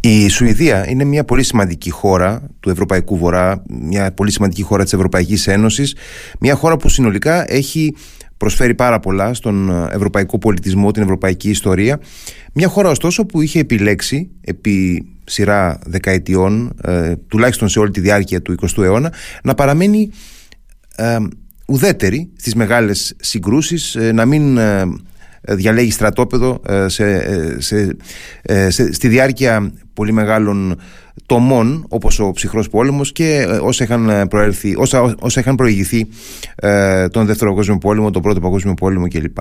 Η Σουηδία είναι μια πολύ σημαντική χώρα του Ευρωπαϊκού Βορρά, μια πολύ σημαντική χώρα της Ευρωπαϊκής Ένωσης, μια χώρα που συνολικά έχει προσφέρει πάρα πολλά στον ευρωπαϊκό πολιτισμό, την ευρωπαϊκή ιστορία. Μια χώρα ωστόσο που είχε επιλέξει επί σειρά δεκαετιών, ε, τουλάχιστον σε όλη τη διάρκεια του 20ου αιώνα, να παραμένει ε, ουδέτερη στις μεγάλες συγκρούσεις, ε, να μην ε, διαλέγει στρατόπεδο σε, σε, σε, στη διάρκεια πολύ μεγάλων τομών όπως ο ψυχρός πόλεμος και όσα είχαν, προέλθει, όσα, όσα είχαν προηγηθεί τον Δεύτερο Παγκόσμιο Πόλεμο, τον Πρώτο Παγκόσμιο Πόλεμο κλπ.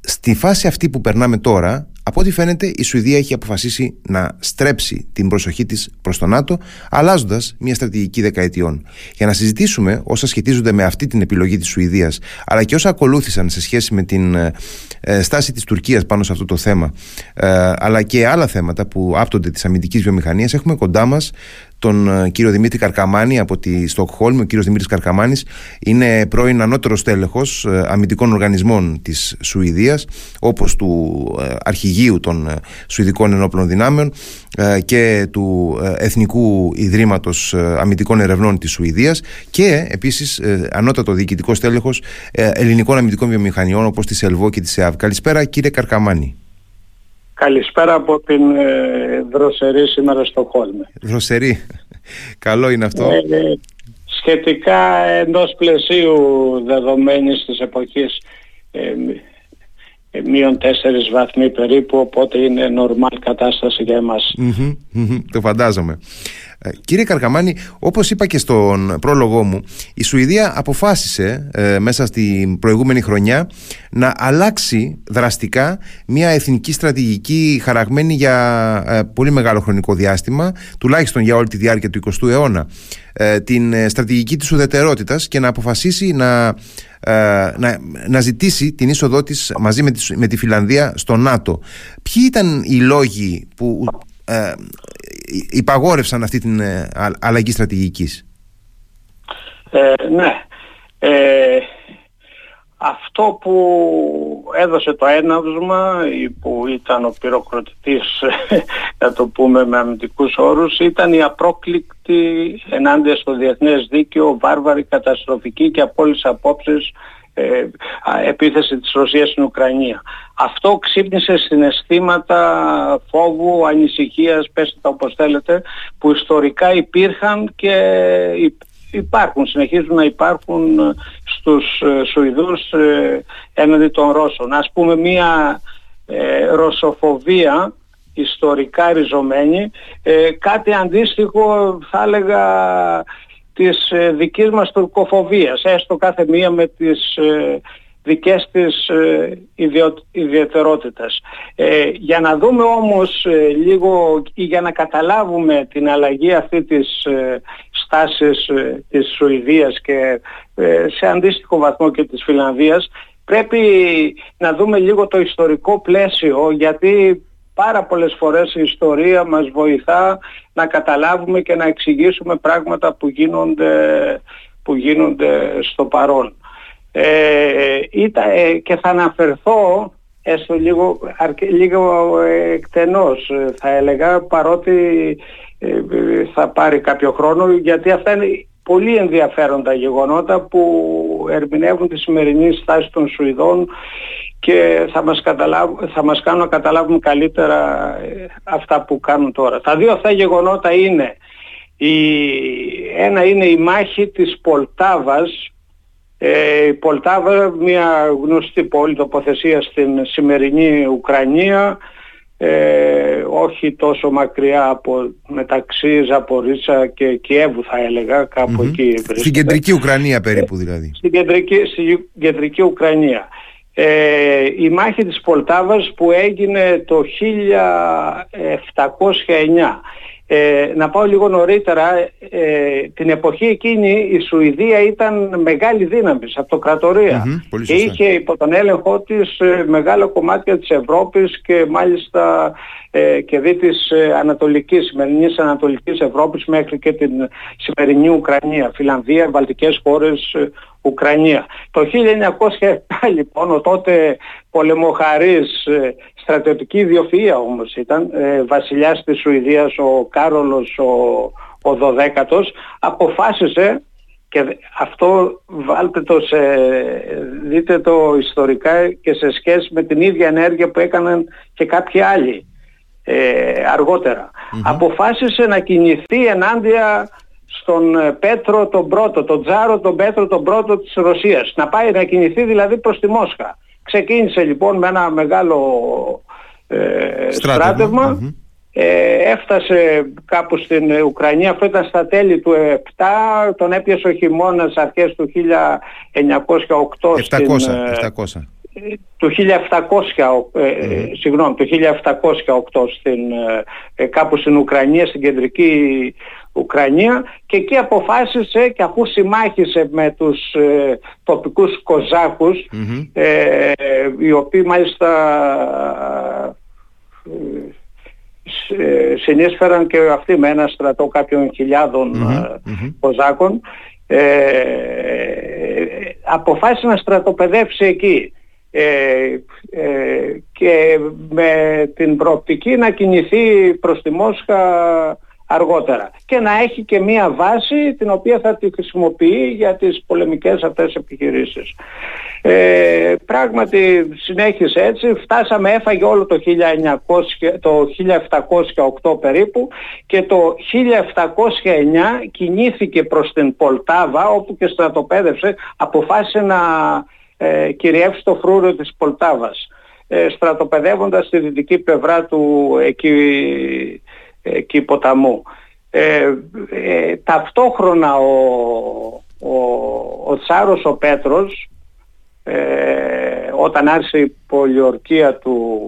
Στη φάση αυτή που περνάμε τώρα από ό,τι φαίνεται, η Σουηδία έχει αποφασίσει να στρέψει την προσοχή της προς το ΝΑΤΟ, αλλάζοντας μια στρατηγική δεκαετιών. Για να συζητήσουμε όσα σχετίζονται με αυτή την επιλογή της Σουηδίας, αλλά και όσα ακολούθησαν σε σχέση με την ε, στάση της Τουρκίας πάνω σε αυτό το θέμα, ε, αλλά και άλλα θέματα που άπτονται της αμυντικής βιομηχανίας, έχουμε κοντά μας τον ε, κύριο Δημήτρη Καρκαμάνη από τη Στοκχόλμη. Ο κύριος Δημήτρης Καρκαμάνης είναι πρώην ανώτερος τέλεχο ε, αμυντικών οργανισμών της Σουηδίας, όπως του ε, αρχηγείου των Σουηδικών Ενόπλων Δυνάμεων και του Εθνικού Ιδρύματος Αμυντικών Ερευνών της Σουηδίας και επίσης ανώτατο διοικητικό τέλεχο ελληνικών αμυντικών βιομηχανιών όπως της ΕΛΒΟ και της ΕΑΒ. Καλησπέρα, κύριε Καρκαμάνη. Καλησπέρα από την ε, δροσερή σήμερα στο Χόλμη. Δροσερή. Καλό είναι αυτό. Ε, ε, σχετικά εντός πλαισίου δεδομένης της εποχής ε, ε, μείον τέσσερις βαθμοί περίπου οπότε είναι νορμάλ κατάσταση για εμας το φαντάζομαι ε, Κύριε Καρκαμάνη, όπως είπα και στον πρόλογό μου η Σουηδία αποφάσισε ε, μέσα στην προηγούμενη χρονιά να αλλάξει δραστικά μια εθνική στρατηγική χαραγμένη για πολύ μεγάλο χρονικό διάστημα τουλάχιστον για όλη τη διάρκεια του 20ου αιώνα την στρατηγική της ουδετερότητας και να αποφασίσει να ε, να, να ζητήσει την είσοδό της μαζί με τη, με τη Φιλανδία στο ΝΑΤΟ. Ποιοι ήταν οι λόγοι που ε, υπαγόρευσαν αυτή την ε, αλλαγή στρατηγικής. Ε, ναι. Ε, αυτό που έδωσε το έναυσμα που ήταν ο πυροκροτητής να το πούμε με αμυντικούς όρους ήταν η απρόκληκτη ενάντια στο διεθνές δίκαιο βάρβαρη καταστροφική και από όλες απόψεις ε, επίθεση της Ρωσίας στην Ουκρανία. Αυτό ξύπνησε συναισθήματα φόβου, ανησυχίας, πέστε τα όπως θέλετε, που ιστορικά υπήρχαν και υπάρχουν, συνεχίζουν να υπάρχουν ε, στους ε, Σουηδούς ε, έναντι των Ρώσων. Ας πούμε μία ρωσοφοβία ιστορικά ριζωμένη, κάτι αντίστοιχο θα έλεγα της δικής μας τουρκοφοβίας, έστω κάθε μία με τις δικές της ε, ιδιαιτερότητες. Ε, για να δούμε όμως ε, λίγο ή για να καταλάβουμε την αλλαγή αυτή της ε, στάσης ε, της Σουηδίας και σε αντίστοιχο βαθμό και της Φιλανδίας πρέπει να δούμε λίγο το ιστορικό πλαίσιο γιατί πάρα πολλές φορές η ιστορία μας βοηθά να καταλάβουμε και να εξηγήσουμε πράγματα που γίνονται, που γίνονται στο παρόν. Ε, ήταν, ε, και θα αναφερθώ έστω λίγο, λίγο εκτενώς θα έλεγα παρότι ε, θα πάρει κάποιο χρόνο γιατί αυτά είναι πολύ ενδιαφέροντα γεγονότα που ερμηνεύουν τη σημερινή στάση των Σουηδών και θα μας, θα μας κάνουν να καταλάβουμε καλύτερα αυτά που κάνουν τώρα. Τα δύο αυτά γεγονότα είναι η, ένα είναι η μάχη της Πολτάβας ε, η Πολτάβα, μια γνωστή πόλη τοποθεσίας στην σημερινή Ουκρανία, ε, όχι τόσο μακριά από μεταξύ Ζαπορίτσα και Κιέβου θα έλεγα, κάπου εκεί βρίσκεται. Στην κεντρική Ουκρανία περίπου δηλαδή. Στην κεντρική, στην κεντρική Ουκρανία. Ε, η μάχη της Πολτάβας που έγινε το 1709 ε, να πάω λίγο νωρίτερα, ε, την εποχή εκείνη η Σουηδία ήταν μεγάλη δύναμη, αυτοκρατορία mm-hmm, και είχε υπό τον έλεγχό της ε, μεγάλα κομμάτια της Ευρώπης και μάλιστα ε, και δι της ε, Ανατολικής, σημερινής Ανατολικής Ευρώπης μέχρι και την σημερινή Ουκρανία, Φιλανδία, Βαλτικές χώρες, ε, Ουκρανία. Το 1907 λοιπόν ο τότε πολεμοχαρής στρατιωτική ιδιοφυΐα όμως ήταν βασιλιάς της Σουηδίας ο Κάρολος ο, ο 12ος αποφάσισε και αυτό βάλτε το σε, δείτε το ιστορικά και σε σχέση με την ίδια ενέργεια που έκαναν και κάποιοι άλλοι ε, αργοτερα Αποφάσισε να κινηθεί ενάντια στον ε, Πέτρο τον πρώτο, τον Τζάρο τον Πέτρο τον πρώτο της Ρωσίας. Να πάει να κινηθεί δηλαδή προς τη Μόσχα. Ξεκίνησε λοιπόν με ένα μεγάλο ε, στράτευμα. ε, έφτασε κάπου στην Ουκρανία, αυτό ήταν στα τέλη του 7, τον έπιασε ο χειμώνας αρχές του 1908 700, στην, 700. Ε, του 1700, ε, συγγνώμη, του 1708 στην, κάπου στην Ουκρανία, στην κεντρική Ουκρανία και εκεί αποφάσισε και αφού συμμάχισε με τους τοπικούς οι οποίοι μάλιστα συνείσφεραν και αυτοί με ένα στρατό κάποιων κοζάκων ε, αποφάσισε να στρατοπεδεύσει εκεί ε, ε, και με την προοπτική να κινηθεί προς τη Μόσχα αργότερα και να έχει και μία βάση την οποία θα τη χρησιμοποιεί για τις πολεμικές αυτές επιχειρήσεις. Ε, πράγματι συνέχισε έτσι, φτάσαμε, έφαγε όλο το, 1900, το 1708 περίπου και το 1709 κινήθηκε προς την Πολτάβα όπου και στρατοπέδευσε, αποφάσισε να ε, κυριεύσει το φρούριο της Πολτάβας ε, στρατοπεδεύοντας τη δυτική πλευρά του εκεί, εκεί ποταμού. Ε, ε, ταυτόχρονα ο, ο, ο Τσάρος ο Πέτρος ε, όταν άρχισε η πολιορκία του,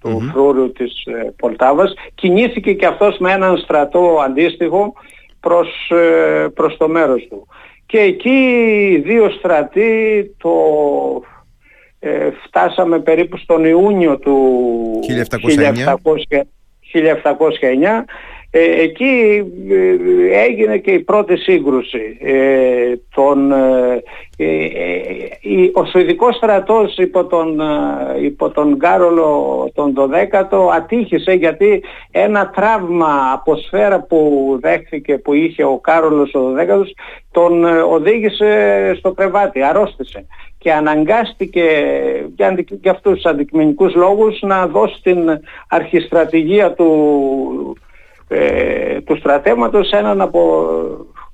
του φρούρου της ε, Πολτάβας κινήθηκε και αυτός με έναν στρατό αντίστοιχο προς, ε, προς το μέρος του. Και εκεί οι δύο στρατοί το ε, φτάσαμε περίπου στον Ιούνιο του 1709, 1709 ε, εκεί ε, έγινε και η πρώτη σύγκρουση. Ε, τον, ο Σουηδικός στρατός υπό τον, υπό τον Κάρολο τον 12ο ατύχησε γιατί ένα τραύμα από σφαίρα που δέχθηκε που είχε ο Κάρολος ο 12ο τον οδήγησε στο κρεβάτι, αρρώστησε και αναγκάστηκε για αυτούς τους αντικειμενικούς λόγους να δώσει την αρχιστρατηγία του ε, του στρατεύματος έναν από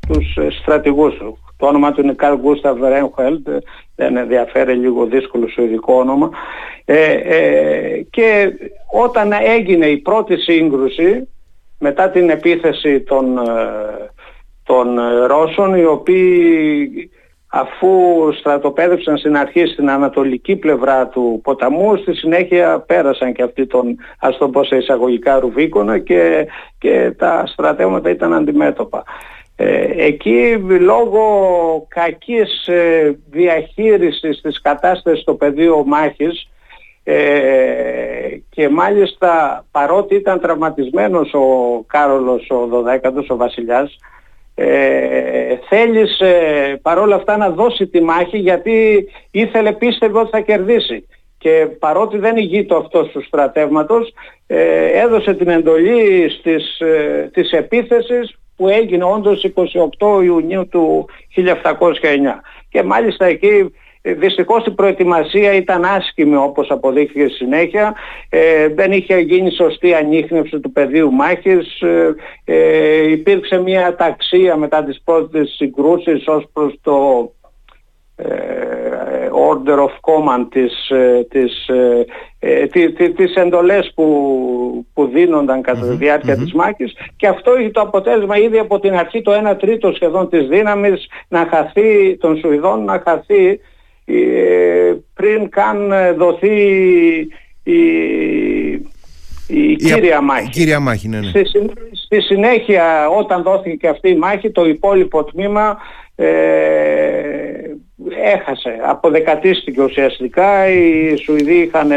τους στρατηγούς του. Το όνομα του είναι Καρλ Γκούσταβ Ρένχελντ, δεν ενδιαφέρει λίγο δύσκολο σου ειδικό όνομα. Ε, ε, και όταν έγινε η πρώτη σύγκρουση, μετά την επίθεση των, ε, των Ρώσων, οι οποίοι αφού στρατοπέδευσαν στην αρχή στην ανατολική πλευρά του ποταμού, στη συνέχεια πέρασαν και αυτοί τον, ας το πω σε εισαγωγικά ρουβίκονα και, και τα στρατεύματα ήταν αντιμέτωπα. Ε, εκεί λόγω κακής ε, διαχείρισης της κατάστασης στο πεδίο μάχης ε, και μάλιστα παρότι ήταν τραυματισμένος ο Κάρολος ο 12ος, ο βασιλιάς, ε, θέλησε παρόλα αυτά να δώσει τη μάχη γιατί ήθελε πίστευε ότι θα κερδίσει. Και παρότι δεν ηγείτο αυτό του στρατεύματος ε, έδωσε την εντολή στις, ε, της επίθεσης που έγινε όντως 28 Ιουνίου του 1709 και μάλιστα εκεί Δυστυχώς η προετοιμασία ήταν άσχημη όπως αποδείχθηκε συνέχεια. Ε, δεν είχε γίνει σωστή ανείχνευση του πεδίου μάχης. Ε, ε, υπήρξε μια ταξία μετά τις πρώτες συγκρούσεις ως προς το ε, order of command της, τις, τις εντολές που, που δίνονταν κατά τη διάρκεια της μάχης και αυτό είχε το αποτέλεσμα ήδη από την αρχή το 1 τρίτο σχεδόν της δύναμης να χαθεί των Σουηδών να χαθεί ε, πριν καν δοθεί η, η, κύρια μάχη. Κύρια μάχη ναι, ναι. Στη, στη, συνέχεια όταν δόθηκε αυτή η μάχη το υπόλοιπο τμήμα ε, έχασε. Αποδεκατίστηκε ουσιαστικά. Οι Σουηδοί είχαν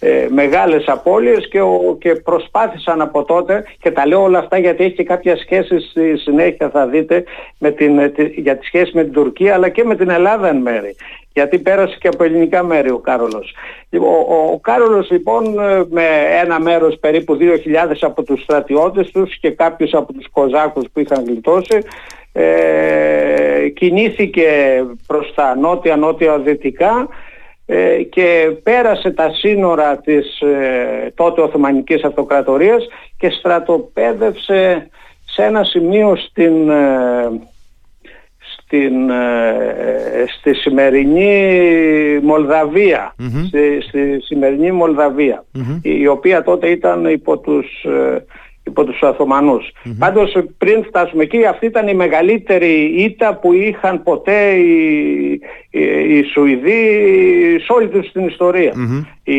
ε, μεγάλες απώλειες και, ο, και προσπάθησαν από τότε και τα λέω όλα αυτά γιατί έχει και κάποια σχέση στη συνέχεια θα δείτε με την, για τη σχέση με την Τουρκία αλλά και με την Ελλάδα εν μέρη γιατί πέρασε και από ελληνικά μέρη ο Κάρολος. Λοιπόν, ο, ο, Κάρολος λοιπόν με ένα μέρος περίπου 2.000 από τους στρατιώτες τους και κάποιους από τους Κοζάκους που είχαν γλιτώσει ε, κινήθηκε προς τα νότια-νότια δυτικά ε, και πέρασε τα σύνορα της ε, τότε Οθωμανικής Αυτοκρατορίας και στρατοπέδευσε σε ένα σημείο στην, ε, στην, στη σημερινή στη, στη σημερινή η οποία τότε ήταν υπό τους υπό τους Οθωμανούς. Mm-hmm. Πάντως πριν φτάσουμε εκεί αυτή ήταν η μεγαλύτερη ήττα που είχαν ποτέ οι, οι, οι Σουηδοί σε όλη τους την ιστορία. Η,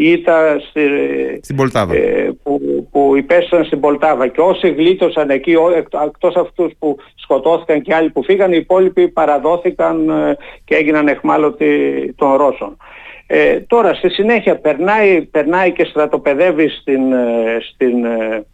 η ήττα στη, στην Πολτάβα. Ε, που, που υπέστησαν στην Πολτάβα και όσοι γλίτωσαν εκεί εκτός αυτούς που σκοτώθηκαν και άλλοι που φύγαν οι υπόλοιποι παραδόθηκαν ε, και έγιναν εχμάλωτοι των Ρώσων. Ε, τώρα στη συνέχεια περνάει, περνάει και στρατοπεδεύει στην, ε, στην ε,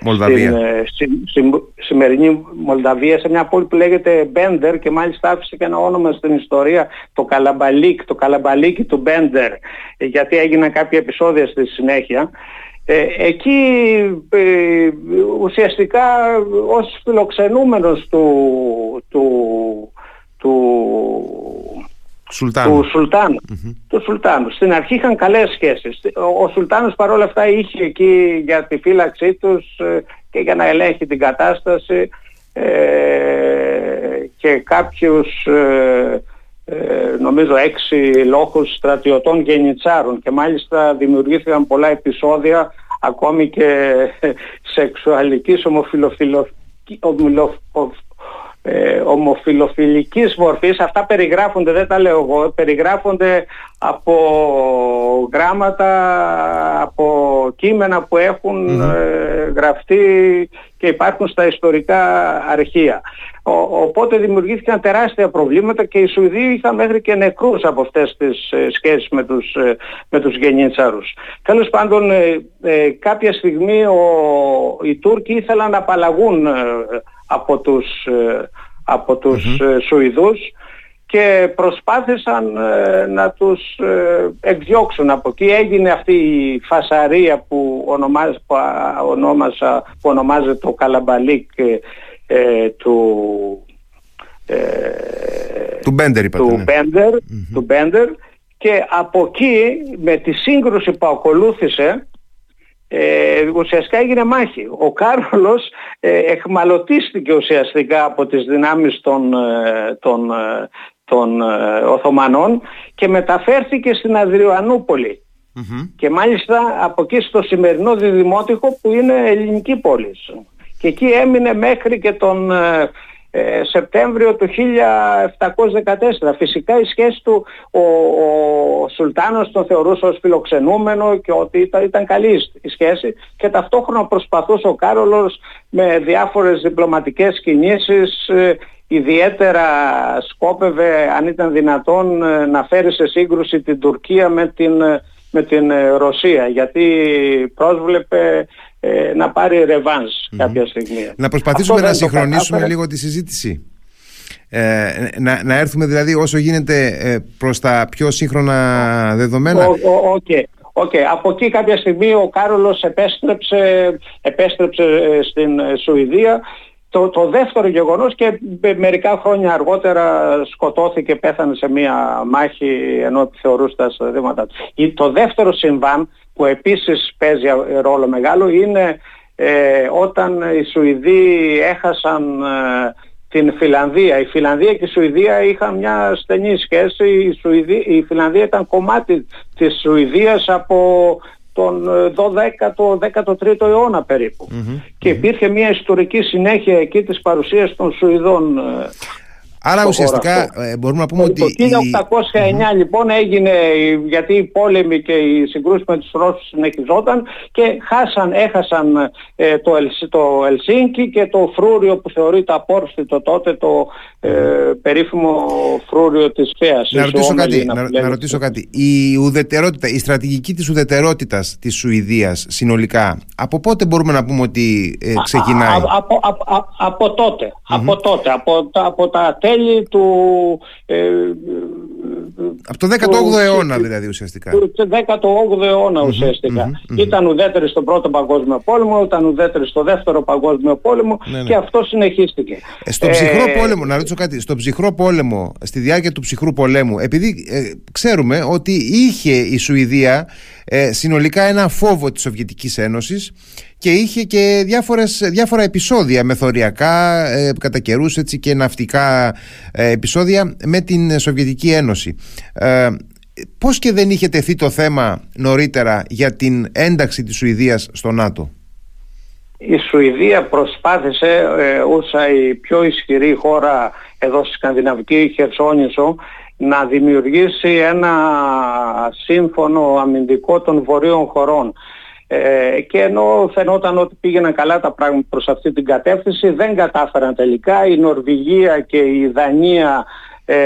Μολδαβία. Στην, ε, σημερινή Μολδαβία σε μια πόλη που λέγεται Μπέντερ και μάλιστα άφησε και ένα όνομα στην ιστορία το Καλαμπαλίκ, το Καλαμπαλίκι του Μπέντερ γιατί έγιναν κάποια επεισόδια στη συνέχεια ε, εκεί ε, ουσιαστικά ως φιλοξενούμενος του, του, του Σουλτάνου. του Σουλτάνου. Του Σουλτάνου. Στην αρχή είχαν καλές σχέσεις. Ο, ο Σουλτάνος παρόλα αυτά είχε εκεί για τη φύλαξή τους ε, και για να ελέγχει την κατάσταση ε, και κάποιους ε, νομίζω έξι λόγους στρατιωτών γενιτσάρων και μάλιστα δημιουργήθηκαν πολλά επεισόδια ακόμη και σεξουαλικής ομοφιλοφιλοφ ε, ομοφιλοφιλικής μορφής αυτά περιγράφονται, δεν τα λέω εγώ περιγράφονται από γράμματα από κείμενα που έχουν ε, γραφτεί και υπάρχουν στα ιστορικά αρχεία. Ο, οπότε δημιουργήθηκαν τεράστια προβλήματα και οι Σουηδοί είχαν μέχρι και νεκρούς από αυτές τις ε, σχέσεις με τους, ε, με τους γενιτσάρους τέλος πάντων κάποια στιγμή ο, οι Τούρκοι ήθελαν να απαλλαγούν από τους, ε, από τους mm Σουηδούς και προσπάθησαν ε, να τους εκδιώξουν από εκεί. Έγινε αυτή η φασαρία που, ονομάζ, που, ονόμασα, που ονομάζεται το Καλαμπαλίκ του του Μπέντερ είπατε, του, ναι. Μπέντερ, του Μπέντερ και από εκεί με τη σύγκρουση που ακολούθησε ε, ουσιαστικά έγινε μάχη. Ο Κάρολος ε, εχμαλωτίστηκε ουσιαστικά από τις δυνάμεις των, ε, των, ε, των Οθωμανών και μεταφέρθηκε στην αδριοανουπολη Και μάλιστα από εκεί στο σημερινό διδημότυχο που είναι ελληνική πόλη. Και εκεί έμεινε μέχρι και τον ε, Σεπτέμβριο του 1714. Φυσικά η σχέση του, ο, ο Σουλτάνος τον θεωρούσε ως φιλοξενούμενο και ότι ήταν, ήταν καλή η σχέση και ταυτόχρονα προσπαθούσε ο Κάρολος με διάφορες διπλωματικές κινήσεις ε, ιδιαίτερα σκόπευε αν ήταν δυνατόν ε, να φέρει σε σύγκρουση την Τουρκία με την, με την Ρωσία γιατί πρόσβλεπε ε, να πάρει ρεβανς κάποια στιγμή. Να προσπαθήσουμε να συγχρονίσουμε λίγο τη συζήτηση. Ε, να, να έρθουμε δηλαδή όσο γίνεται ε, προς τα πιο σύγχρονα δεδομένα. Οκ. Okay. Okay. Από εκεί κάποια στιγμή ο Κάρολος επέστρεψε, επέστρεψε ε, στην Σουηδία το, το δεύτερο γεγονός και μερικά χρόνια αργότερα σκοτώθηκε, πέθανε σε μία μάχη ενώ επιθεωρούσε τα στρατεύματα τους. Το δεύτερο συμβάν που επίσης παίζει ρόλο μεγάλο είναι ε, όταν οι Σουηδοί έχασαν ε, την Φιλανδία. Η Φιλανδία και η Σουηδία είχαν μια στενή σχέση. Η, Σουηδία, η Φιλανδία ήταν κομμάτι της Σουηδίας από τον 12ο, 13ο αιώνα περιπου Και υπήρχε μια ιστορική συνέχεια εκεί της παρουσίας των Σουηδών. Ε, Άρα ουσιαστικά ε, μπορούμε να πούμε το, ότι... Το 1809 λοιπόν έγινε, γιατί οι πόλεμοι και οι συγκρούσεις με τους Ρώσους συνεχιζόταν και χάσαν, έχασαν ε, το, το Ελσίνκι και το φρούριο που θεωρείται απόρριστο τότε, το ε, περίφημο φρούριο της Φέας. Να ρωτήσω, κάτι, να, να, ρωτήσω κάτι. Η ουδετερότητα, η στρατηγική της ουδετερότητας της Σουηδίας συνολικά, από πότε μπορούμε να πούμε ότι ε, ξεκινάει; Α, α, από, από, από, τότε, από τότε, από, από τα τέλη του... Ε, από το 18ο αιώνα δηλαδή ουσιαστικά. Το 18ο αιώνα ουσιαστικα Ήταν ουδέτερη στον πρώτο παγκόσμιο πόλεμο, ήταν ουδέτερη στο δεύτερο παγκόσμιο πόλεμο ναι, ναι. και αυτό συνεχίστηκε. Ε, στο ψυχρό ε, πόλεμο, να ρωτήσω κάτι, στο ψυχρό πόλεμο, στη διάρκεια του ψυχρού πολέμου, επειδή ε, ξέρουμε ότι είχε η Σουηδία ε, συνολικά ένα φόβο της Σοβιετικής Ένωσης και είχε και διάφορες, διάφορα επεισόδια μεθοριακά ε, κατά καιρούς και ναυτικά ε, επεισόδια με την Σοβιετική Ένωση. Ε, πώς και δεν είχε τεθεί το θέμα νωρίτερα για την ένταξη της Σουηδίας στο ΝΑΤΟ; Η Σουηδία προσπάθησε ε, όσα η πιο ισχυρή χώρα εδώ στη Σκανδιναβική Χερσόνησο να δημιουργήσει ένα σύμφωνο αμυντικό των βορείων χωρών. Ε, και ενώ φαινόταν ότι πήγαιναν καλά τα πράγματα προς αυτή την κατεύθυνση δεν κατάφεραν τελικά. Η Νορβηγία και η Δανία ε,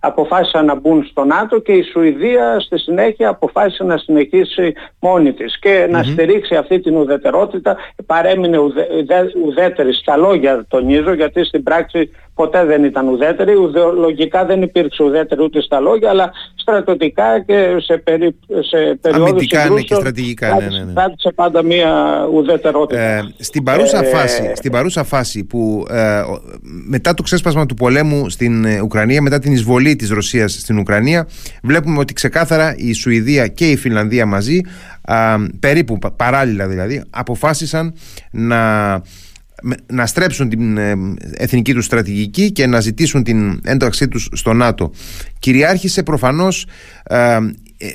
αποφάσισαν να μπουν στο ΝΑΤΟ και η Σουηδία στη συνέχεια αποφάσισε να συνεχίσει μόνη της και να στηρίξει αυτή την ουδετερότητα παρέμεινε ουδε, ουδέτερη στα λόγια τονίζω γιατί στην πράξη ποτέ δεν ήταν ουδέτερη, ουδεολογικά δεν υπήρξε ουδέτερη ούτε στα λόγια, αλλά στρατιωτικά και σε, περι, σε περιόδους Αμυντικά ναι, και στρατηγικά, ναι, ναι, ναι. κράτησε πάντα μία ουδετερότητα. Ε, στην, παρούσα ε, φάση, στην παρούσα φάση που ε, μετά το ξέσπασμα του πολέμου στην ε, Ουκρανία, μετά την εισβολή της Ρωσίας στην Ουκρανία, βλέπουμε ότι ξεκάθαρα η Σουηδία και η Φιλανδία μαζί, περίπου παράλληλα δηλαδή, αποφάσισαν να να στρέψουν την ε, εθνική τους στρατηγική και να ζητήσουν την ένταξή τους στο ΝΑΤΟ. Κυριάρχησε προφανώς ε,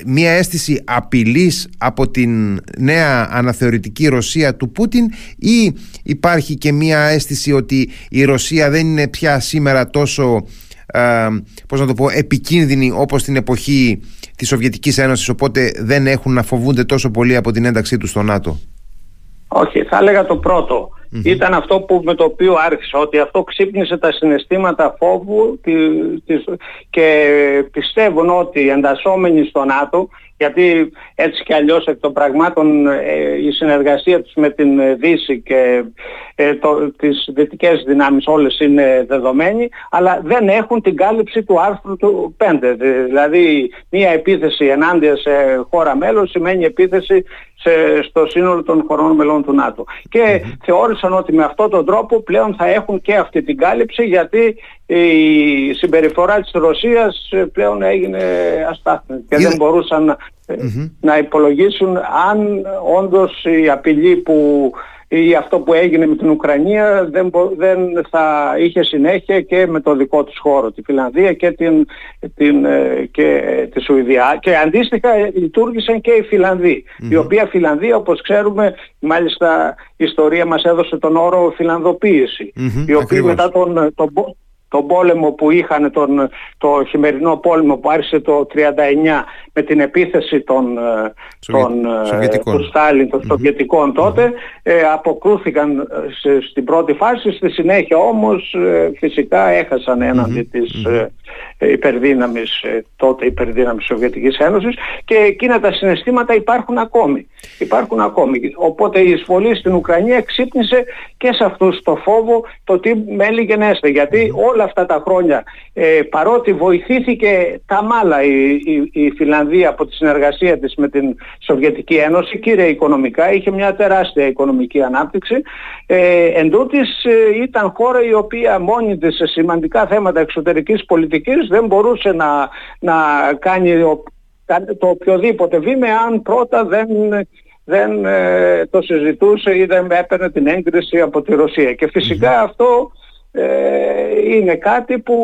μια αίσθηση απειλής από την νέα αναθεωρητική Ρωσία του Πούτιν ή υπάρχει και μια αίσθηση ότι η Ρωσία δεν είναι πια σήμερα τόσο ε, πώς να το πω, επικίνδυνη όπως την εποχή της Σοβιετικής Ένωσης οπότε δεν έχουν να φοβούνται τόσο πολύ από την ένταξή τους στο ΝΑΤΟ. Όχι, θα έλεγα το πρώτο. Ήταν αυτό που, με το οποίο άρχισα, ότι αυτό ξύπνησε τα συναισθήματα φόβου και πιστεύουν ότι εντασσόμενοι στο ΝΑΤΟ γιατί έτσι κι αλλιώς εκ των πραγμάτων ε, η συνεργασία τους με την Δύση και ε, το, τις δυτικές δυνάμεις όλες είναι δεδομένη, αλλά δεν έχουν την κάλυψη του άρθρου του 5. Δηλαδή μία επίθεση ενάντια σε χώρα μέλος σημαίνει επίθεση σε, στο σύνολο των χωρών μελών του ΝΑΤΟ. Και θεώρησαν ότι με αυτόν τον τρόπο πλέον θα έχουν και αυτή την κάλυψη γιατί η συμπεριφορά της Ρωσίας πλέον έγινε αστάθμη και δεν μπορούσαν να υπολογίσουν αν όντως η απειλή που ή αυτό που έγινε με την Ουκρανία δεν, δεν θα είχε συνέχεια και με το δικό τους χώρο, τη Φιλανδία και, την, την, ε, και τη Σουηδία. Και αντίστοιχα λειτουργήσαν και οι φιλανδοι η οποία Φιλανδία όπως ξέρουμε, μάλιστα η ιστορία μας έδωσε τον όρο φιλανδοποίηση, η οποία μετά τον, τον, τον πόλεμο που είχαν, τον, το χειμερινό πόλεμο που άρχισε το 1939 με την επίθεση των, ε, των ε, του Στάλιν, των Σοβιετικών τότε, ε, αποκρούθηκαν ε, στην πρώτη φάση, στη συνέχεια όμως φυσικά έχασαν έναντι της υπερδύναμης, τότε υπερδύναμης Σοβιετικής Ένωσης. Και εκείνα τα συναισθήματα υπάρχουν ακόμη. Υπάρχουν ακόμη. Οπότε η εισβολή στην Ουκρανία ξύπνησε και σε αυτούς το φόβο το τι μέλη γενέστε. Γιατί όλα αυτά τα χρόνια ε, παρότι βοηθήθηκε τα μάλα η, η, η, Φιλανδία από τη συνεργασία της με την Σοβιετική Ένωση, κύριε οικονομικά, είχε μια τεράστια οικονομική ανάπτυξη. Ε, εν τούτης, ε, ήταν χώρα η οποία μόνη της σε σημαντικά θέματα εξωτερικής πολιτικής δεν μπορούσε να, να κάνει το οποιοδήποτε βήμα αν πρώτα δεν δεν ε, το συζητούσε ή δεν έπαιρνε την έγκριση από τη Ρωσία. Και φυσικά αυτό ε, είναι κάτι που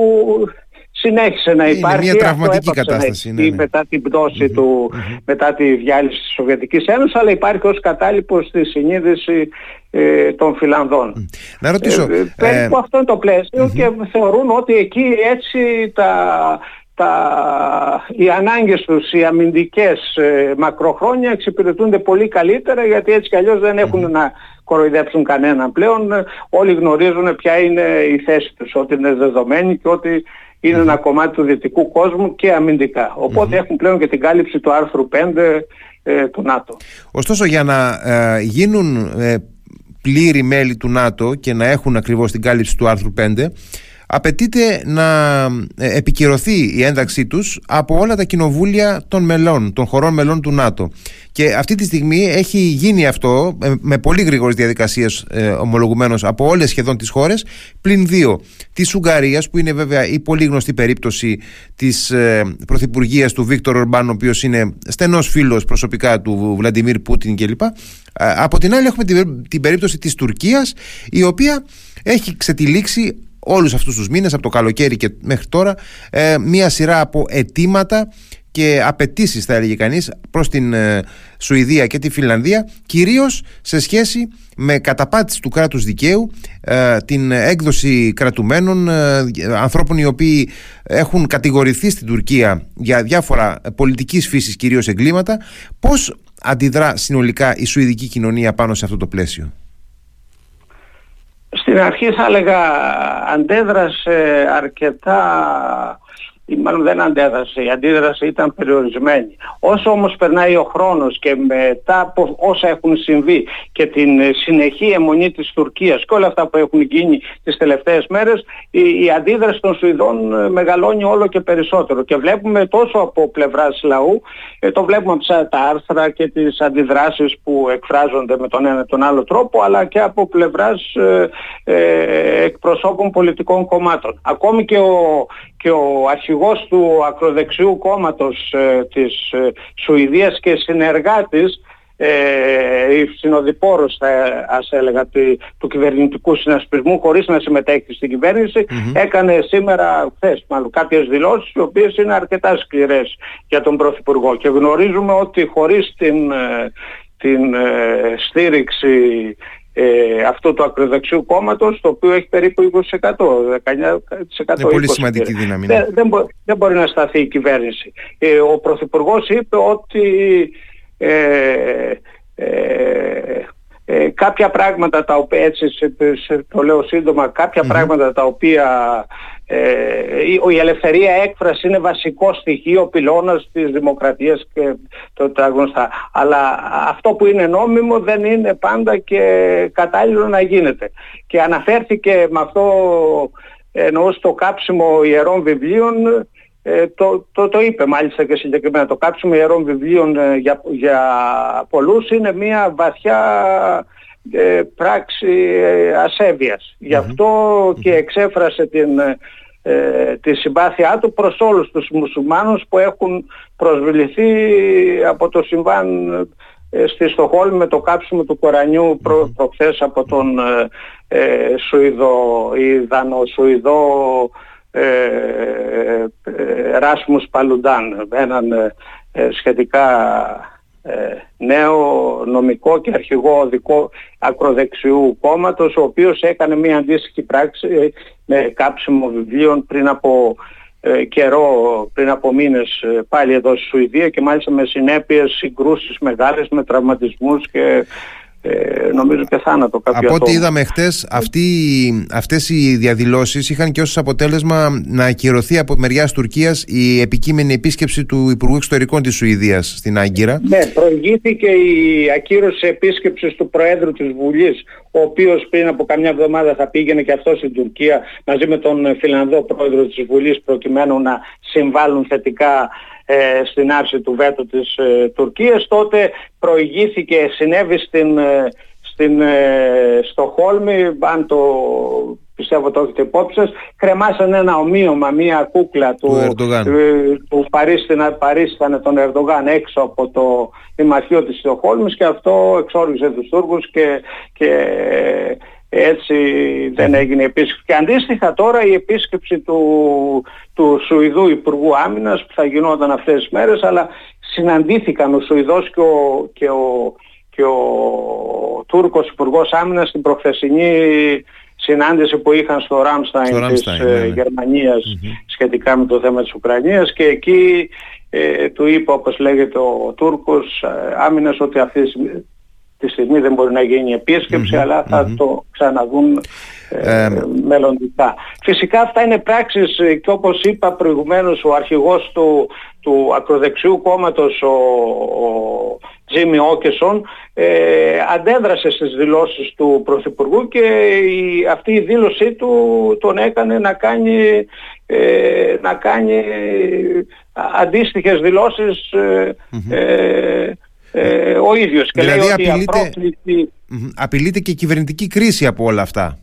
συνέχισε να υπάρχει. Είναι μια τραυματική κατάσταση. Ναι, ναι. Μετά την πτωση του, μετά τη διάλυση της Σοβιετικής Ένωσης, αλλά υπάρχει ως κατάλοιπο στη συνείδηση ε, των Φιλανδών. Να ρωτήσω... Ε, ε περίπου αυτό είναι το πλαίσιο και θεωρούν ότι εκεί έτσι τα, τα, οι ανάγκες τους, οι αμυντικές ε, μακροχρόνια εξυπηρετούνται πολύ καλύτερα γιατί έτσι κι αλλιώς δεν έχουν να κοροϊδέψουν κανέναν πλέον. Όλοι γνωρίζουν ποια είναι η θέση τους, ότι είναι δεδομένη και ότι είναι ένα κομμάτι του δυτικού κόσμου και αμυντικά. έχουν πλέον και την κάλυψη του άρθρου 5 ε, του ΝΑΤΟ. Ωστόσο για να ε, γίνουν ε, πλήρη μέλη του ΝΑΤΟ και να έχουν ακριβώς την κάλυψη του άρθρου 5 απαιτείται να ε, επικυρωθεί η ένταξή τους από όλα τα κοινοβούλια των μελών, των χωρών μελών του ΝΑΤΟ. Και αυτή τη στιγμή έχει γίνει αυτό ε, με πολύ γρήγορες διαδικασίες ε, ομολογουμένως από όλες σχεδόν τις χώρες, πλην δύο της Ουγγαρίας που είναι βέβαια η πολύ γνωστή περίπτωση της ε, πρωθυπουργίας του Βίκτορ Ορμπάν ο οποίος είναι στενός φίλος προσωπικά του Βλαντιμίρ Πούτιν κλπ. Από την άλλη έχουμε την, την περίπτωση της Τουρκίας η οποία έχει ξετυλίξει όλους αυτούς τους μήνες από το καλοκαίρι και μέχρι τώρα ε, μία σειρά από αιτήματα και απαιτήσεις, θα έλεγε κανείς προς την ε, Σουηδία και τη Φιλανδία κυρίως σε σχέση με καταπάτηση του κράτους δικαίου ε, την έκδοση κρατουμένων ανθρώπων οι οποίοι έχουν κατηγορηθεί στην Τουρκία για διάφορα πολιτικής φύσης κυρίως εγκλήματα. Πώς αντιδρά συνολικά η Σουηδική κοινωνία πάνω σε αυτό το πλαίσιο; Στην αρχή θα έλεγα αντέδρασε αρκετά ή μάλλον δεν αντέδρασε, η αντίδραση ήταν περιορισμένη. Όσο όμως περνάει ο χρόνος και μετά από όσα έχουν συμβεί και την συνεχή αιμονή της Τουρκίας και όλα αυτά που έχουν γίνει τις τελευταίες μέρες, η, η αντίδραση των Σουηδών μεγαλώνει όλο και περισσότερο και βλέπουμε τόσο από πλευράς λαού, ε, το βλέπουμε από τα άρθρα και τις αντιδράσεις που εκφράζονται με τον ένα τον άλλο τρόπο, αλλά και από πλευράς ε, ε, εκπροσώπων πολιτικών κομμάτων. Ακόμη και ο, και ο αρχηγός του ακροδεξιού κόμματος ε, της ε, Σουηδίας και συνεργάτης ε, η συνοδοιπόρος θα ας έλεγα του κυβερνητικού συνασπισμού χωρίς να συμμετέχει στην κυβερνηση έκανε σήμερα χθες μάλλον κάποιες δηλώσεις οι οποίες είναι αρκετά σκληρές για τον Πρωθυπουργό. Και γνωρίζουμε ότι χωρίς την, ε, την ε, στήριξη ε, αυτό του ακροδεξιού κόμματος το οποίο έχει περίπου 20%, 19%. Είναι πολύ σημαντική δύναμη. Ναι. Δεν, δεν, δεν, μπορεί να σταθεί η κυβέρνηση. Ε, ο Πρωθυπουργός είπε ότι ε, ε, ε, κάποια πράγματα τα οποία έτσι το λέω σύντομα κάποια πράγματα τα οποία ε, η ελευθερία έκφραση είναι βασικό στοιχείο πυλώνας της δημοκρατίας και το, τα γνωστά αλλά αυτό που είναι νόμιμο δεν είναι πάντα και κατάλληλο να γίνεται και αναφέρθηκε με αυτό εννοώ στο κάψιμο ιερών βιβλίων ε, το, το, το είπε μάλιστα και συγκεκριμένα. Το κάψιμο ιερών βιβλίων ε, για, για πολλούς είναι μια βαθιά ε, πράξη ε, ασέβειας. Γι' αυτό και εξέφρασε την, τη συμπάθειά του προς όλους τους μουσουλμάνους που έχουν προσβληθεί από το συμβάν στη Στοχόλμη με το κάψιμο του Κορανιού προ, προχθές από τον ε, Σουηδό ή Δανο-Σουηδό ε, ε, Ράσμους Παλουντάν, έναν ε, σχετικά νέο νομικό και αρχηγό οδικό ακροδεξιού κόμματος ο οποίος έκανε μια αντίστοιχη πράξη με κάψιμο βιβλίων πριν από καιρό, πριν από μήνες πάλι εδώ στη Σουηδία και μάλιστα με συνέπειες συγκρούσεις μεγάλες με τραυματισμούς και ε, νομίζω και θάνατο κάποιο Από ό,τι είδαμε χτες αυτοί, αυτές οι διαδηλώσεις είχαν και ως αποτέλεσμα να ακυρωθεί από μεριά Τουρκίας η επικείμενη επίσκεψη του Υπουργού Εξωτερικών της Σουηδίας στην Άγκυρα. Ναι, προηγήθηκε η ακύρωση επίσκεψης του Προέδρου της Βουλής ο οποίος πριν από καμιά εβδομάδα θα πήγαινε και αυτός στην Τουρκία μαζί με τον Φιλανδό Πρόεδρο της Βουλής προκειμένου να συμβάλλουν θετικά ε, στην άρση του βέτου της ε, Τουρκίας. Τότε προηγήθηκε, συνέβη στην, ε, στην ε, Στοχόλμη αν το πιστεύω το έχετε υπόψη σας. Κρεμάσαν ένα ομοίωμα, μία κούκλα του, του, του παρίστανε τον Ερντογάν έξω από το Δημαρχείο της Στοχόλμης και αυτό εξόργησε τους Τούρκους και, και έτσι δεν έγινε η επίσκεψη. Και αντίστοιχα τώρα η επίσκεψη του, του Σουηδού Υπουργού Άμυνας που θα γινόταν αυτές τις μέρες αλλά συναντήθηκαν ο Σουηδός και ο, και ο, και ο Τούρκος Υπουργός Άμυνας στην προχθεσινή συνάντηση που είχαν στο Ράμσταϊν της ε, ναι, ναι. γερμανιας σχετικά με το θέμα της Ουκρανίας και εκεί ε, του είπε όπως λέγεται ο Τούρκος ε, άμυνας ότι αυτή τη στιγμή δεν μπορεί να γίνει αλλά θα το ξαναδούν ε, μελλοντικά. Φυσικά αυτά είναι πράξεις και όπως είπα προηγουμένως ο αρχηγός του, του ακροδεξιού κόμματος ο, ο Τζίμι Όκεσον ε, αντέδρασε στις δηλώσεις του Πρωθυπουργού και η, αυτή η δήλωσή του τον έκανε να κάνει, ε, να κάνει αντίστοιχες δηλώσεις ε, ε, ο ίδιος. Και δηλαδή λέει ότι απρόκλητη... απειλείται και η κυβερνητική κρίση από όλα αυτά.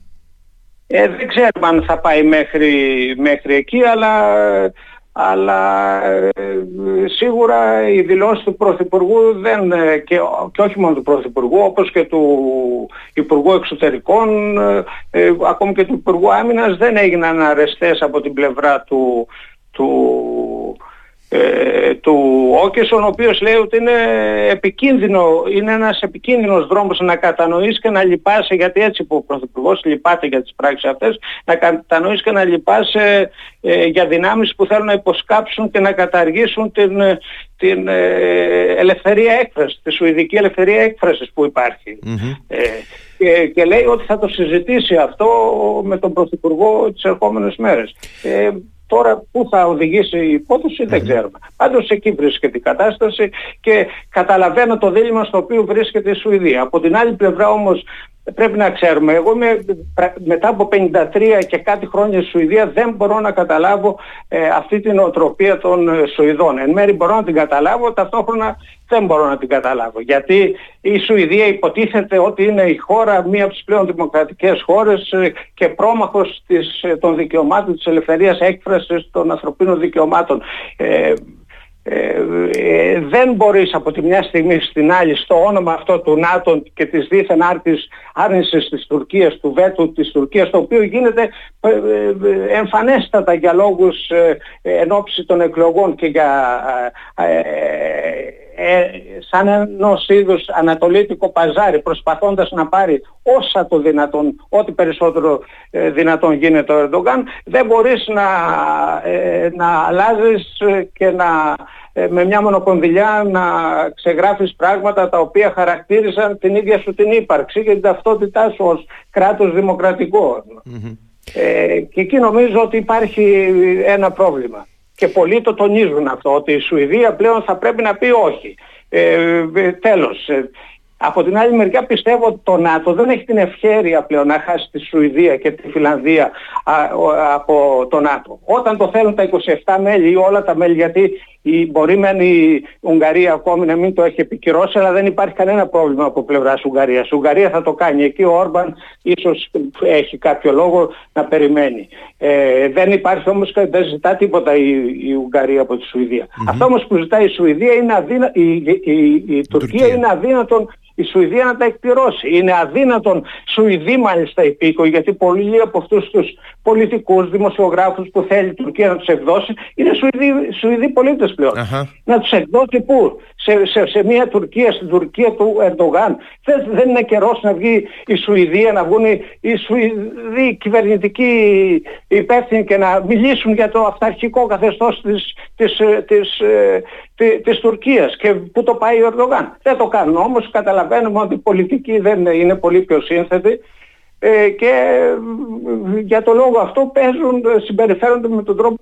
Ε, δεν ξέρουμε αν θα πάει μέχρι, μέχρι εκεί, αλλά αλλά ε, σίγουρα οι δηλώσεις του Πρωθυπουργού δεν, ε, και, και όχι μόνο του Πρωθυπουργού όπως και του Υπουργού Εξωτερικών ε, ακόμη και του Υπουργού Άμυνας δεν έγιναν αρεστές από την πλευρά του, του ε, του Όκεσον ο οποίος λέει ότι είναι επικίνδυνο, είναι ένας επικίνδυνος δρόμος να κατανοείς και να λυπάσαι γιατί έτσι που ο Πρωθυπουργός λυπάται για τις πράξεις αυτές να κατανοείς και να λυπάσαι ε, για δυνάμεις που θέλουν να υποσκάψουν και να καταργήσουν την, την ε, ελευθερία έκφρασης, τη σουηδική ελευθερία έκφρασης που υπαρχει ε, και, και λέει ότι θα το συζητήσει αυτό με τον Πρωθυπουργό τις ερχόμενες μέρες. Ε, Τώρα πού θα οδηγήσει η υπόθεση δεν ξέρουμε. Πάντως εκεί βρίσκεται η κατάσταση και καταλαβαίνω το δίλημα στο οποίο βρίσκεται η Σουηδία. Από την άλλη πλευρά όμως πρέπει να ξέρουμε. Εγώ είμαι, μετά από 53 και κάτι χρόνια στη Σουηδία δεν μπορώ να καταλάβω ε, αυτή την οτροπία των ε, Σουηδών. Εν μέρει μπορώ να την καταλάβω, ταυτόχρονα δεν μπορώ να την καταλάβω. Γιατί η Σουηδία υποτίθεται ότι είναι η χώρα, μία από τις πλέον δημοκρατικές χώρες ε, και πρόμαχος της, ε, των δικαιωμάτων της ελευθερίας έκφρασης των ανθρωπίνων δικαιωμάτων. Ε, ε, ε, δεν μπορείς από τη μια στιγμή στην άλλη στο όνομα αυτό του ΝΑΤΟ και της δίθεν άρτης άρνησης της Τουρκίας, του βέτου της Τουρκίας, το οποίο γίνεται ε, εμφανέστατα για λόγους εν ώψη των εκλογών και για σαν ενός είδους ανατολίτικο παζάρι προσπαθώντας να πάρει όσα το δυνατόν, ό,τι περισσότερο δυνατόν γίνεται ο Ερντογκάν δεν μπορείς να, να αλλάζεις και να ε, με μια μονοκονδυλιά να ξεγράφεις πράγματα τα οποία χαρακτήρισαν την ίδια σου την ύπαρξη και την ταυτότητά σου ως κράτος Ε, και εκεί νομίζω ότι υπάρχει ένα πρόβλημα. Και πολλοί το τονίζουν αυτό, ότι η Σουηδία πλέον θα πρέπει να πει όχι. Ε, ε τέλος, ε, από την άλλη μεριά πιστεύω ότι το ΝΑΤΟ δεν έχει την ευχέρεια πλέον να χάσει τη Σουηδία και τη Φιλανδία από το ΝΑΤΟ. Όταν το θέλουν τα 27 μέλη ή όλα τα μέλη, γιατί η, μπορεί μεν η Ουγγαρία ακόμη να μην το έχει επικυρώσει, αλλά δεν υπάρχει κανένα πρόβλημα από πλευράς Ουγγαρίας. Η Ουγγαρία θα το κάνει. Εκεί ο Όρμπαν ίσως έχει κάποιο λόγο να περιμένει. Ε, δεν υπάρχει όμως, δεν ζητά τίποτα η, η Ουγγαρία από τη Σουηδία. Αυτό όμως που ζητάει η Σουηδία είναι αδύνα, η, η, η, Τουρκία είναι αδύνατον η Σουηδία να τα εκπληρώσει. Είναι αδύνατον Σουηδοί μάλιστα υπήκοοι, γιατί πολλοί από αυτούς τους πολιτικούς, δημοσιογράφους που θέλει η Τουρκία να τους εκδώσει, είναι Σουηδοί, Σουηδοί πολίτες πλέον. Να τους εκδώσει πού, σε, σε, σε μια Τουρκία, στην Τουρκία του Ερντογάν. Δεν, δεν είναι καιρός να βγει η Σουηδία, να βγουν οι, οι Σουηδοί κυβερνητικοί υπεύθυνοι και να μιλήσουν για το αυταρχικό καθεστώς της, της, της, της, της Τουρκίας και πού το πάει ο Ερντογάν. Δεν το κάνουν όμως, καταλαβαίνουμε ότι η πολιτική δεν είναι πολύ πιο σύνθετη ε, και για το λόγο αυτό παίζουν, συμπεριφέρονται με τον τρόπο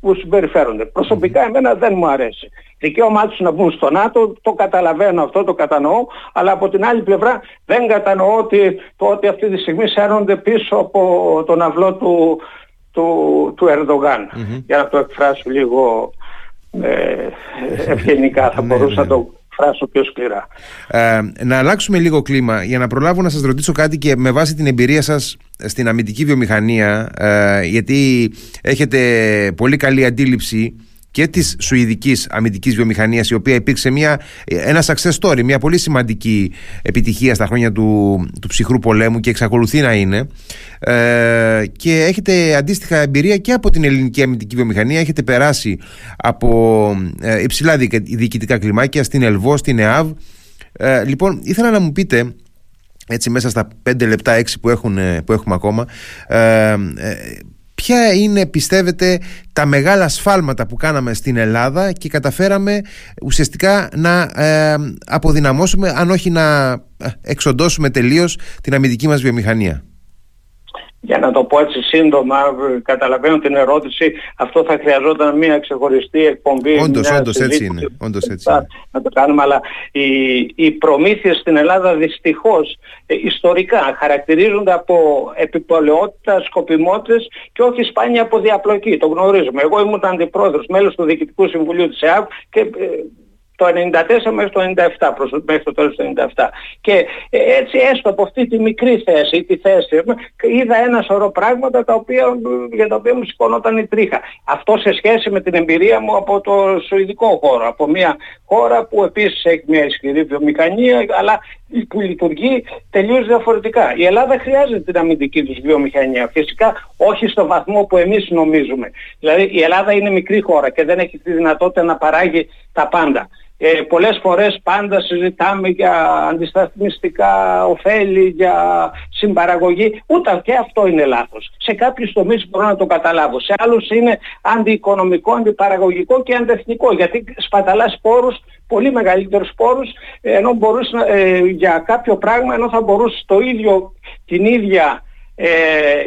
που συμπεριφέρονται. Προσωπικά εμένα δεν μου αρέσει. Δικαίωμά τους να μπουν στο ΝΑΤΟ, το καταλαβαίνω αυτό, το κατανοώ, αλλά από την άλλη πλευρά δεν κατανοώ ότι, το ότι αυτή τη στιγμή σέρνονται πίσω από τον αυλό του, του, του ερντογαν Για να το εκφράσω λίγο ε, ευγενικά, θα ναι, μπορούσα να ναι. το φράσω πιο σκληρά. Ε, να αλλάξουμε λίγο κλίμα για να προλάβω να σας ρωτήσω κάτι και με βάση την εμπειρία σας στην αμυντική βιομηχανία ε, γιατί έχετε πολύ καλή αντίληψη και της Σουηδικής αμυντικής βιομηχανίας η οποία υπήρξε μια, ένα success story, μια πολύ σημαντική επιτυχία στα χρόνια του, του ψυχρού πολέμου και εξακολουθεί να είναι. Ε, και έχετε αντίστοιχα εμπειρία και από την ελληνική αμυντική βιομηχανία. Έχετε περάσει από ε, υψηλά διοικητικά κλιμάκια στην ΕΛΒΟ, στην ΕΑΒ. Ε, λοιπόν ήθελα να μου πείτε έτσι μέσα στα πέντε λεπτά, έξι που, έχουν, που έχουμε ακόμα ε, ε, ποια είναι πιστεύετε τα μεγάλα σφάλματα που κάναμε στην Ελλάδα και καταφέραμε ουσιαστικά να ε, αποδυναμώσουμε αν όχι να ε, εξοντώσουμε τελείως την αμυντική μας βιομηχανία; Για να το πω έτσι σύντομα, καταλαβαίνω την ερώτηση, αυτό θα χρειαζόταν μια ξεχωριστή εκπομπή. Όντως, όντως έτσι είναι. Όντως έτσι είναι. Να το κάνουμε, αλλά οι, οι προμήθειες στην Ελλάδα δυστυχώς ε, ιστορικά χαρακτηρίζονται από επιπολαιότητα, σκοπιμότητες και όχι σπάνια από διαπλοκή. Το γνωρίζουμε. Εγώ ήμουν αντιπρόεδρος, μέλος του Διοικητικού Συμβουλίου της ΕΑΒ και ε, το 94 μέχρι το 97, προς, μέχρι το τέλος του 97. Και ε, έτσι έστω από αυτή τη μικρή θέση, τη θέση, είδα ένα σωρό πράγματα τα οποία, για τα οποία μου σηκωνόταν η τρίχα. Αυτό σε σχέση με την εμπειρία μου από το σουηδικό χώρο, από μια χώρα που επίσης έχει μια ισχυρή βιομηχανία, αλλά που λειτουργεί τελείως διαφορετικά. Η Ελλάδα χρειάζεται την αμυντική της βιομηχανία. Φυσικά όχι στο βαθμό που εμείς νομίζουμε. Δηλαδή η Ελλάδα είναι μικρή χώρα και δεν έχει τη δυνατότητα να παράγει τα πάντα. Ε, πολλές φορές πάντα συζητάμε για αντισταθμιστικά ωφέλη, για συμπαραγωγή. Ούτε και αυτό είναι λάθος. Σε κάποιους τομείς μπορώ να το καταλάβω. Σε άλλους είναι αντιοικονομικό, αντιπαραγωγικό και αντεθνικό. Γιατί σπαταλάς πόρους, πολύ μεγαλύτερους πόρους, ενώ μπορούσε ε, για κάποιο πράγμα, ενώ θα μπορούσε το ίδιο, την ίδια ε,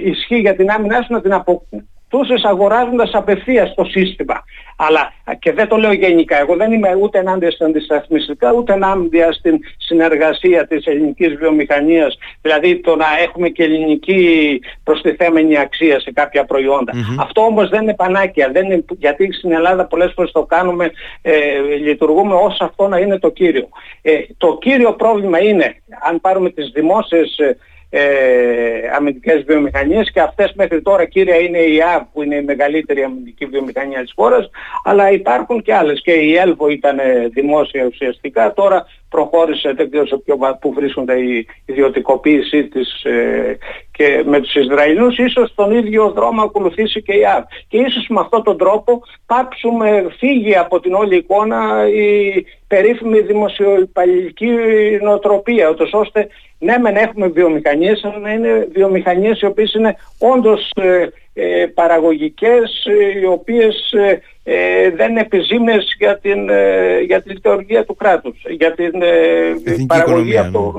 ισχύ για την άμυνά σου να την απο, τους αγοράζοντας απευθείας το σύστημα. Αλλά και δεν το λέω γενικά, εγώ δεν είμαι ούτε ενάντια στα αντισταθμιστικά, ούτε ενάντια στην συνεργασία της ελληνικής βιομηχανίας, δηλαδή το να έχουμε και ελληνική προστιθέμενη αξία σε κάποια Αυτό όμως δεν είναι πανάκια, δεν είναι, γιατί στην Ελλάδα πολλές φορές το κάνουμε, ε, λειτουργούμε ως αυτό να είναι το κύριο. Ε, το κύριο πρόβλημα είναι, αν πάρουμε τις δημόσιες ε, ε, αμυντικές βιομηχανίες και αυτές μέχρι τώρα κύρια είναι η ΑΒ που είναι η μεγαλύτερη αμυντική βιομηχανία της χώρας αλλά υπάρχουν και άλλες. Και η ΕΛΒΟ ήταν δημόσια ουσιαστικά τώρα προχώρησε δεν ξέρω σε ποιο που βρίσκονται η ιδιωτικοποίησή της ε, και με τους Ισραηλούς ίσως τον ίδιο δρόμο ακολουθήσει και η ΑΒ. Και ίσως με αυτόν τον τρόπο πάψουμε φύγει από την όλη εικόνα η περίφημη δημοσιοϊπαλληλική νοοτροπία ούτως ώστε ναι μεν έχουμε βιομηχανίες αλλά να είναι βιομηχανίες οι οποίες είναι όντως ε, ε, παραγωγικές ε, οι οποίες ε, δεν είναι επιζήμες για την, για τη λειτουργία του κράτους, για την παραγωγή αυτό,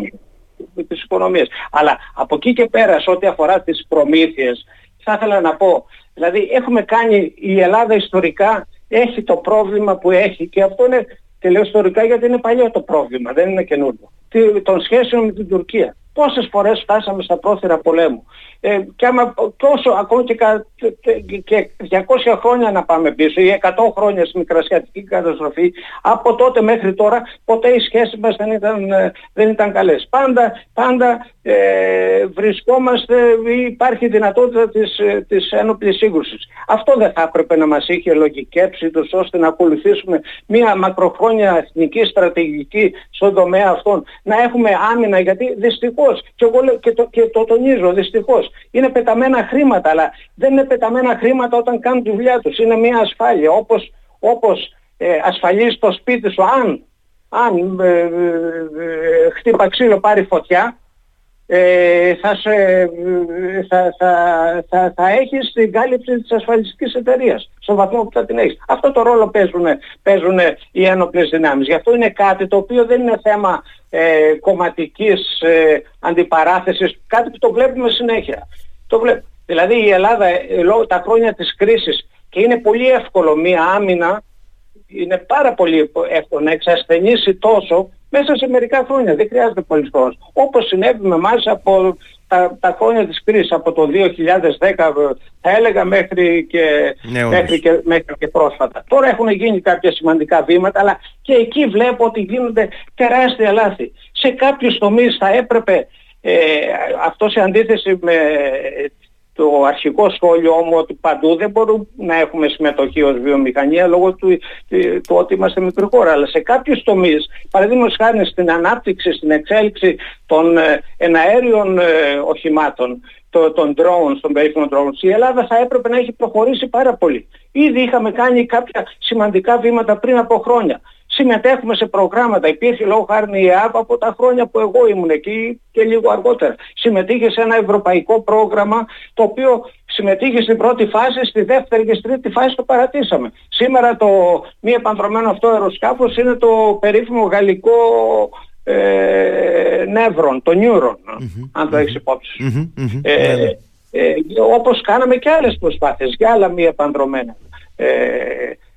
ναι. της οικονομίας. Αλλά από εκεί και πέρα σε ό,τι αφορά τις προμήθειες θα ήθελα να πω, δηλαδή έχουμε κάνει η Ελλάδα ιστορικά έχει το πρόβλημα που έχει και αυτό είναι και λέω ιστορικά γιατί είναι παλιό το πρόβλημα, δεν είναι καινούργιο. Των σχέσεων με την Τουρκία. Πόσες φορές φτάσαμε στα πρόθυρα πολέμου. Ε, και άμα τόσο, ακόμα και, και 200 χρόνια να πάμε πίσω ή 100 χρόνια στη μικρασιατική καταστροφή, από τότε μέχρι τώρα ποτέ οι σχέσεις μας δεν ήταν, ε, δεν ήταν καλές. Πάντα, πάντα ε, βρισκόμαστε, υπάρχει δυνατότητα της, ε, της ένοπλης σύγκρουσης. Αυτό δεν θα έπρεπε να μας είχε λογικέψει τους ώστε να ακολουθήσουμε μια μακροχρόνια εθνική στρατηγική στον τομέα αυτών. Να έχουμε άμυνα γιατί δυστυχώς, και, εγώ, και, το, και το τονίζω δυστυχώς, είναι πεταμένα χρήματα, αλλά δεν είναι πεταμένα χρήματα όταν κάνουν τη δουλειά τους. Είναι μια ασφάλεια, όπως, όπως ε, ασφαλίζει το σπίτι σου, αν, αν ε, ε, ε χτύπα ξύλο πάρει φωτιά, ε, θα, σε, θα, θα, θα, θα έχεις την κάλυψη της ασφαλιστικής εταιρείας στον βαθμό που θα την έχεις. Αυτό το ρόλο παίζουν, παίζουν οι ένοπλες δυνάμεις. Γι' αυτό είναι κάτι το οποίο δεν είναι θέμα ε, κομματικής ε, αντιπαράθεσης, κάτι που το βλέπουμε συνέχεια. Το βλέπ... Δηλαδή η Ελλάδα ε, λόγω τα χρόνια της κρίσης και είναι πολύ εύκολο μία άμυνα, είναι πάρα πολύ εύκολο να εξασθενήσει τόσο μέσα σε μερικά χρόνια. Δεν χρειάζεται πολύς χρόνος. Όπως συνέβη με εμάς από τα, τα χρόνια της κρίσης, από το 2010 θα έλεγα μέχρι και, ναι, μέχρι, και, μέχρι και πρόσφατα. Τώρα έχουν γίνει κάποια σημαντικά βήματα, αλλά και εκεί βλέπω ότι γίνονται τεράστια λάθη. Σε κάποιους τομείς θα έπρεπε ε, αυτό σε αντίθεση με το αρχικό σχόλιο μου ότι παντού δεν μπορούμε να έχουμε συμμετοχή ως βιομηχανία λόγω του, του ότι είμαστε μικρή χώρα. Αλλά σε κάποιους τομείς, παραδείγματος χάρη στην ανάπτυξη, στην εξέλιξη των ε, εναέριων ε, οχημάτων, το, των drones, των περίφημων drones, η Ελλάδα θα έπρεπε να έχει προχωρήσει πάρα πολύ. Ήδη είχαμε κάνει κάποια σημαντικά βήματα πριν από χρόνια συμμετέχουμε σε προγράμματα. Υπήρχε λόγω χάρη η ΕΑΠ από τα χρόνια που εγώ ήμουν εκεί και λίγο αργότερα. Συμμετείχε σε ένα ευρωπαϊκό πρόγραμμα το οποίο συμμετείχε στην πρώτη φάση, στη δεύτερη και στη τρίτη φάση το παρατήσαμε. Σήμερα το μη επανδρομένο αυτό αεροσκάφος είναι το περίφημο γαλλικό ε, νεύρον, το νιουρον, αν το έχεις υπόψη. Ε, ναι, ναι. ε, όπως κάναμε και άλλες προσπάθειες για άλλα μη επανδρομένα ε,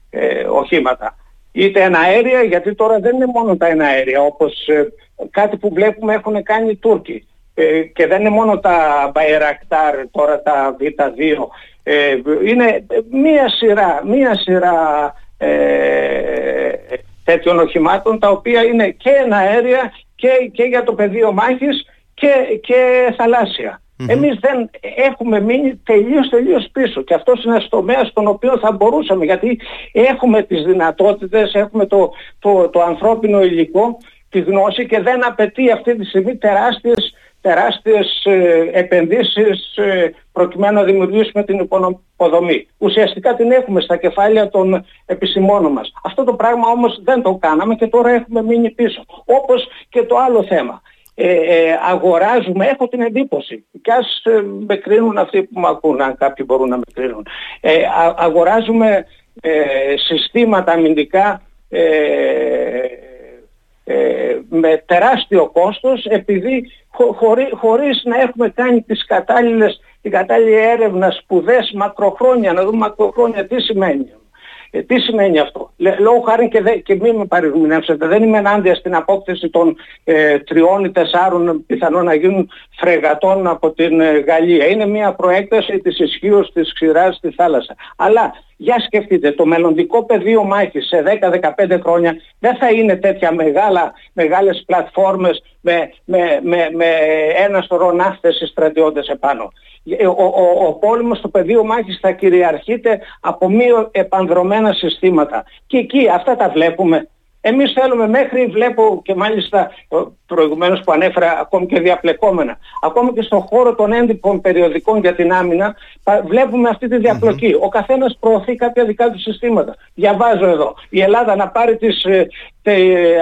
ε, οχήματα είτε εναέρια, γιατί τώρα δεν είναι μόνο τα εναέρια, όπως ε, κάτι που βλέπουμε έχουν κάνει οι Τούρκοι. Ε, και δεν είναι μόνο τα Bayraktar, τώρα τα Β2. Ε, είναι μία σειρά, μία σειρά τέτοιων οχημάτων, τα οποία είναι και εναέρια και, και για το πεδίο μάχης και, και θαλάσσια. Εμείς δεν έχουμε μείνει τελείως τελείως πίσω και αυτός είναι ένας τομέας στον οποίο θα μπορούσαμε γιατί έχουμε τις δυνατότητες, έχουμε το, το, το ανθρώπινο υλικό, τη γνώση και δεν απαιτεί αυτή τη στιγμή τεράστιες, τεράστιες ε, επενδύσεις ε, προκειμένου να δημιουργήσουμε την υποδομή. Ουσιαστικά την έχουμε στα κεφάλια των επιστημόνων μας. Αυτό το πράγμα όμως δεν το κάναμε και τώρα έχουμε μείνει πίσω. Όπως και το άλλο θέμα ε, ε, αγοράζουμε, έχω την εντύπωση, και ας ε, με κρίνουν αυτοί που με ακούν, αν κάποιοι μπορούν να με κρίνουν, ε, αγοράζουμε ε, συστήματα αμυντικά με τεράστιο κόστος επειδή χωρί, χωρίς να έχουμε κάνει τις κατάλληλες, την κατάλληλη έρευνα, σπουδές, μακροχρόνια, να δούμε μακροχρόνια τι σημαίνει. Ε, τι σημαίνει αυτό; Λόγω χάρη και, δε, και μην με παρερμηνεύσετε, δεν είμαι ενάντια στην απόκτηση των ε, τριών ή τεσσάρων πιθανόν να γίνουν φρεγατών από την ε, Γαλλία. Είναι μια προέκταση της ισχύως της ξηράς στη θάλασσα. Αλλά για σκεφτείτε, το μελλοντικό πεδίο μάχης σε 10-15 χρόνια δεν θα είναι τέτοια μεγάλα, μεγάλες πλατφόρμες με, με, με, με ένα σωρό ναύτες ή στρατιώτες επάνω. Ε, ο, ο, ο πόλεμος στο πεδίο μάχης θα κυριαρχείται από μη επανδρομένα συστήματα. Και εκεί αυτά τα βλέπουμε. Εμείς θέλουμε μέχρι, βλέπω και μάλιστα προηγουμένως που ανέφερα ακόμη και διαπλεκόμενα, ακόμη και στον χώρο των έντυπων περιοδικών για την άμυνα, βλέπουμε αυτή τη διαπλοκή. Ο καθένας προωθεί κάποια δικά του συστήματα. Διαβάζω εδώ. Η Ελλάδα να πάρει τις, ε, τε,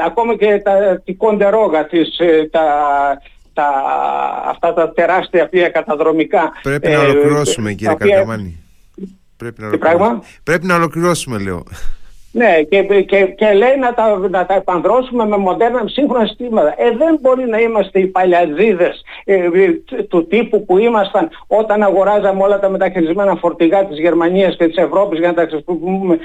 ακόμη και τα, τη κοντερόγα, τις, ε, τα, τα, αυτά τα τεράστια πλοία καταδρομικά. Πρέπει να ε, ολοκληρώσουμε κύριε οποία... Πρέπει να, ολοκληρώσουμε. Πρέπει να ολοκληρώσουμε λέω. Ναι, και, και, και λέει να τα, να τα επανδρώσουμε με μοντέρνα σύγχρονα συστήματα. Ε, δεν μπορεί να είμαστε οι παλιαδίδες ε, του τύπου που ήμασταν όταν αγοράζαμε όλα τα μεταχειρισμένα φορτηγά της Γερμανίας και της Ευρώπης για να τα χρησιμοποιούμε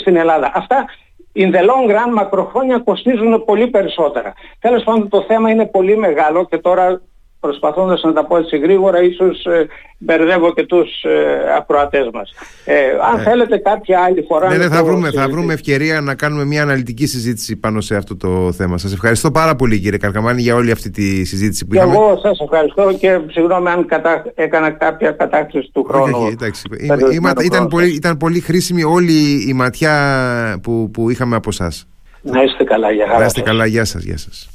στην Ελλάδα. Αυτά in the long run μακροχρόνια κοστίζουν πολύ περισσότερα. Τέλος πάντων το θέμα είναι πολύ μεγάλο και τώρα προσπαθώντας να τα πω έτσι γρήγορα ίσως ε, μπερδεύω και τους ε, ακροατές μας. Ε, αν ε. θέλετε κάποια άλλη φορά... Ναι, ναι θα, βρούμε, θα βρούμε ευκαιρία να κάνουμε μια αναλυτική συζήτηση πάνω σε αυτό το θέμα. Σας ευχαριστώ πάρα πολύ κύριε Καρκαμάνη για όλη αυτή τη συζήτηση που και είχαμε. Εγώ σας ευχαριστώ και συγγνώμη αν κατα... έκανα κάποια κατάκτηση του χρόνου. Όχι, εντάξει. ήταν, πολύ, ήταν πολύ χρήσιμη όλη η ματιά που, που είχαμε από εσά. Να είστε καλά, για χαρά Να είστε καλά, γεια σας, γεια σας.